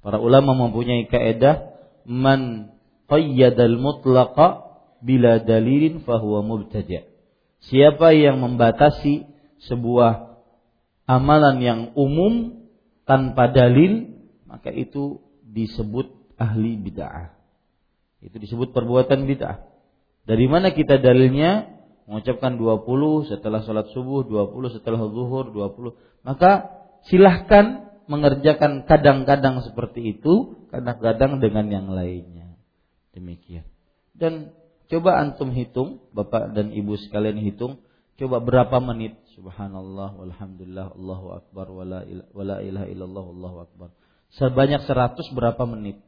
Para ulama mempunyai kaidah man qayyadal mutlaqa bila dalilin fahuwa mubtadi'. Siapa yang membatasi sebuah amalan yang umum tanpa dalil, maka itu disebut ahli bid'ah. Itu disebut perbuatan bid'ah. Dari mana kita dalilnya? Mengucapkan 20 setelah sholat subuh, 20 setelah zuhur, 20. Maka silahkan mengerjakan kadang-kadang seperti itu, kadang-kadang dengan yang lainnya. Demikian. Dan Coba antum hitung, Bapak dan Ibu sekalian hitung, coba berapa menit subhanallah walhamdulillah Allahu akbar wala ilaha illallah Allahu akbar. Sebanyak 100 berapa menit?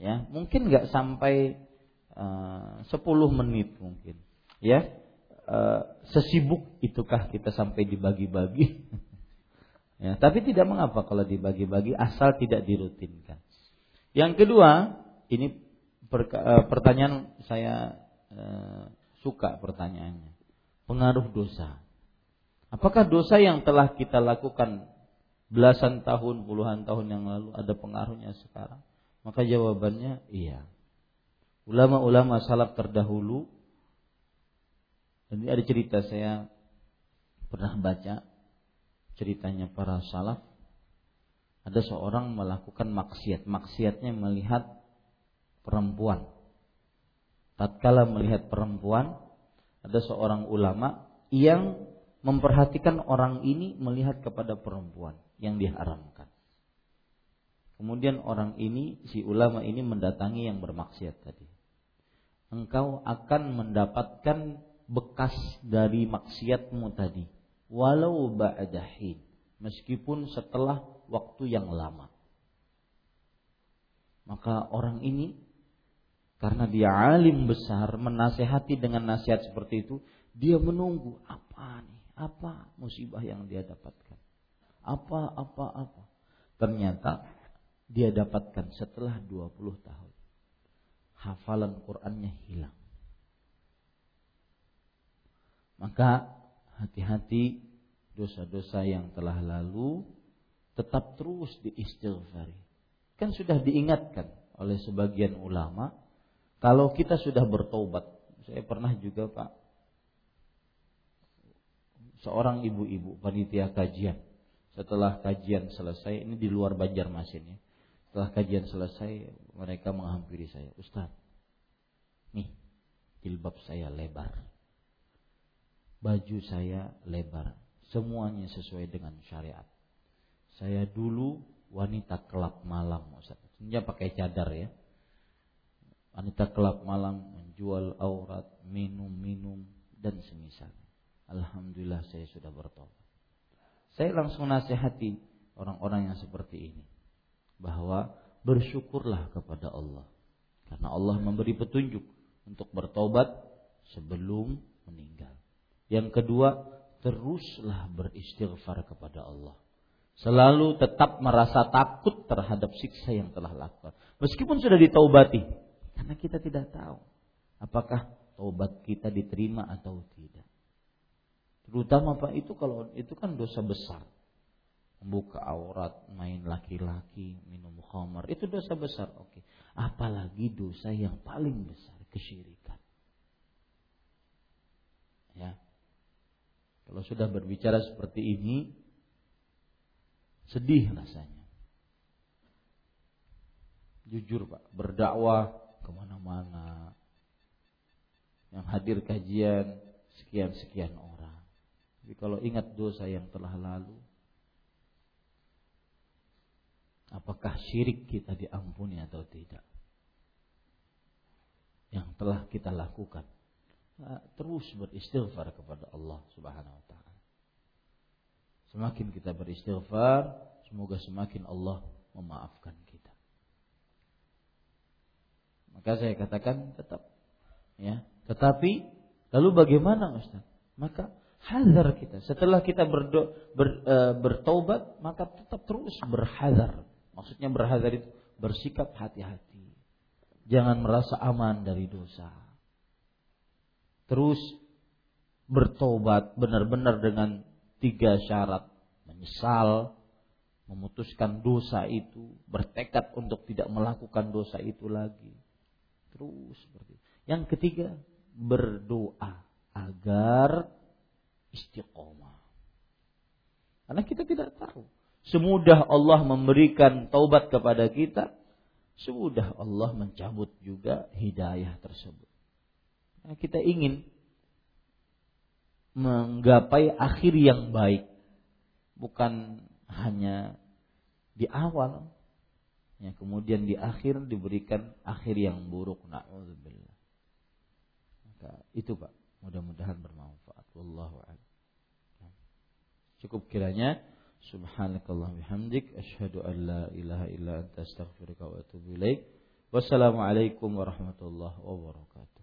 Ya, mungkin nggak sampai uh, 10 menit mungkin. Ya. Uh, sesibuk itukah kita sampai dibagi-bagi? ya, tapi tidak mengapa kalau dibagi-bagi asal tidak dirutinkan. Yang kedua, ini Eh, pertanyaan saya uh, suka pertanyaannya. Pengaruh dosa. Apakah dosa yang telah kita lakukan belasan tahun, puluhan tahun yang lalu ada pengaruhnya sekarang? Maka jawabannya iya. Ulama-ulama salaf terdahulu ini ada cerita saya pernah baca ceritanya para salaf ada seorang melakukan maksiat. Maksiatnya melihat perempuan. Tatkala melihat perempuan, ada seorang ulama yang memperhatikan orang ini melihat kepada perempuan yang diharamkan. Kemudian orang ini, si ulama ini mendatangi yang bermaksiat tadi. Engkau akan mendapatkan bekas dari maksiatmu tadi. Walau ba'dahin. Meskipun setelah waktu yang lama. Maka orang ini karena dia alim besar menasehati dengan nasihat seperti itu, dia menunggu apa nih? Apa musibah yang dia dapatkan? Apa apa apa? Ternyata dia dapatkan setelah 20 tahun. Hafalan Qur'annya hilang. Maka hati-hati dosa-dosa yang telah lalu tetap terus diistighfari. Kan sudah diingatkan oleh sebagian ulama kalau kita sudah bertobat. Saya pernah juga Pak seorang ibu-ibu panitia kajian. Setelah kajian selesai, ini di luar Banjarmasin ya. Setelah kajian selesai, mereka menghampiri saya, Ustaz, nih jilbab saya lebar, baju saya lebar, semuanya sesuai dengan syariat. Saya dulu wanita kelab malam, Ustaz. Pakai cadar ya. Wanita kelab malam menjual aurat, minum-minum dan semisal. Alhamdulillah saya sudah bertobat. Saya langsung nasihati orang-orang yang seperti ini bahwa bersyukurlah kepada Allah karena Allah memberi petunjuk untuk bertobat sebelum meninggal. Yang kedua, teruslah beristighfar kepada Allah selalu tetap merasa takut terhadap siksa yang telah lakukan. Meskipun sudah ditaubati, karena kita tidak tahu apakah taubat kita diterima atau tidak. Terutama Pak itu kalau itu kan dosa besar. Membuka aurat, main laki-laki, minum khamar, itu dosa besar. Oke. Apalagi dosa yang paling besar, kesyirikan. Ya. Kalau sudah berbicara seperti ini, Sedih rasanya. Jujur Pak, berdakwah ke mana-mana. Yang hadir kajian sekian-sekian orang. Tapi kalau ingat dosa yang telah lalu, apakah syirik kita diampuni atau tidak? Yang telah kita lakukan. Nah, terus beristighfar kepada Allah Subhanahu wa taala. Semakin kita beristighfar, semoga semakin Allah memaafkan kita. Maka saya katakan tetap ya. Tetapi lalu bagaimana Ustaz? Maka hazar kita. Setelah kita berdo, ber, e, bertobat, maka tetap terus berhazar. Maksudnya berhazar itu bersikap hati-hati. Jangan merasa aman dari dosa. Terus bertobat benar-benar dengan tiga syarat. Menyesal memutuskan dosa itu bertekad untuk tidak melakukan dosa itu lagi. Terus seperti itu. yang ketiga berdoa agar istiqomah. Karena kita tidak tahu. Semudah Allah memberikan taubat kepada kita semudah Allah mencabut juga hidayah tersebut nah, kita ingin menggapai akhir yang baik. Bukan hanya di awal ya kemudian di akhir diberikan akhir yang buruk. Maka itu Pak mudah-mudahan bermanfaat. Wallahu a'lam. Cukup kiranya. Subhanakallah bihamdik. Asyhadu an la ilaha illa anta astaghfiruka wa atubu ilaik. Wassalamualaikum warahmatullahi wabarakatuh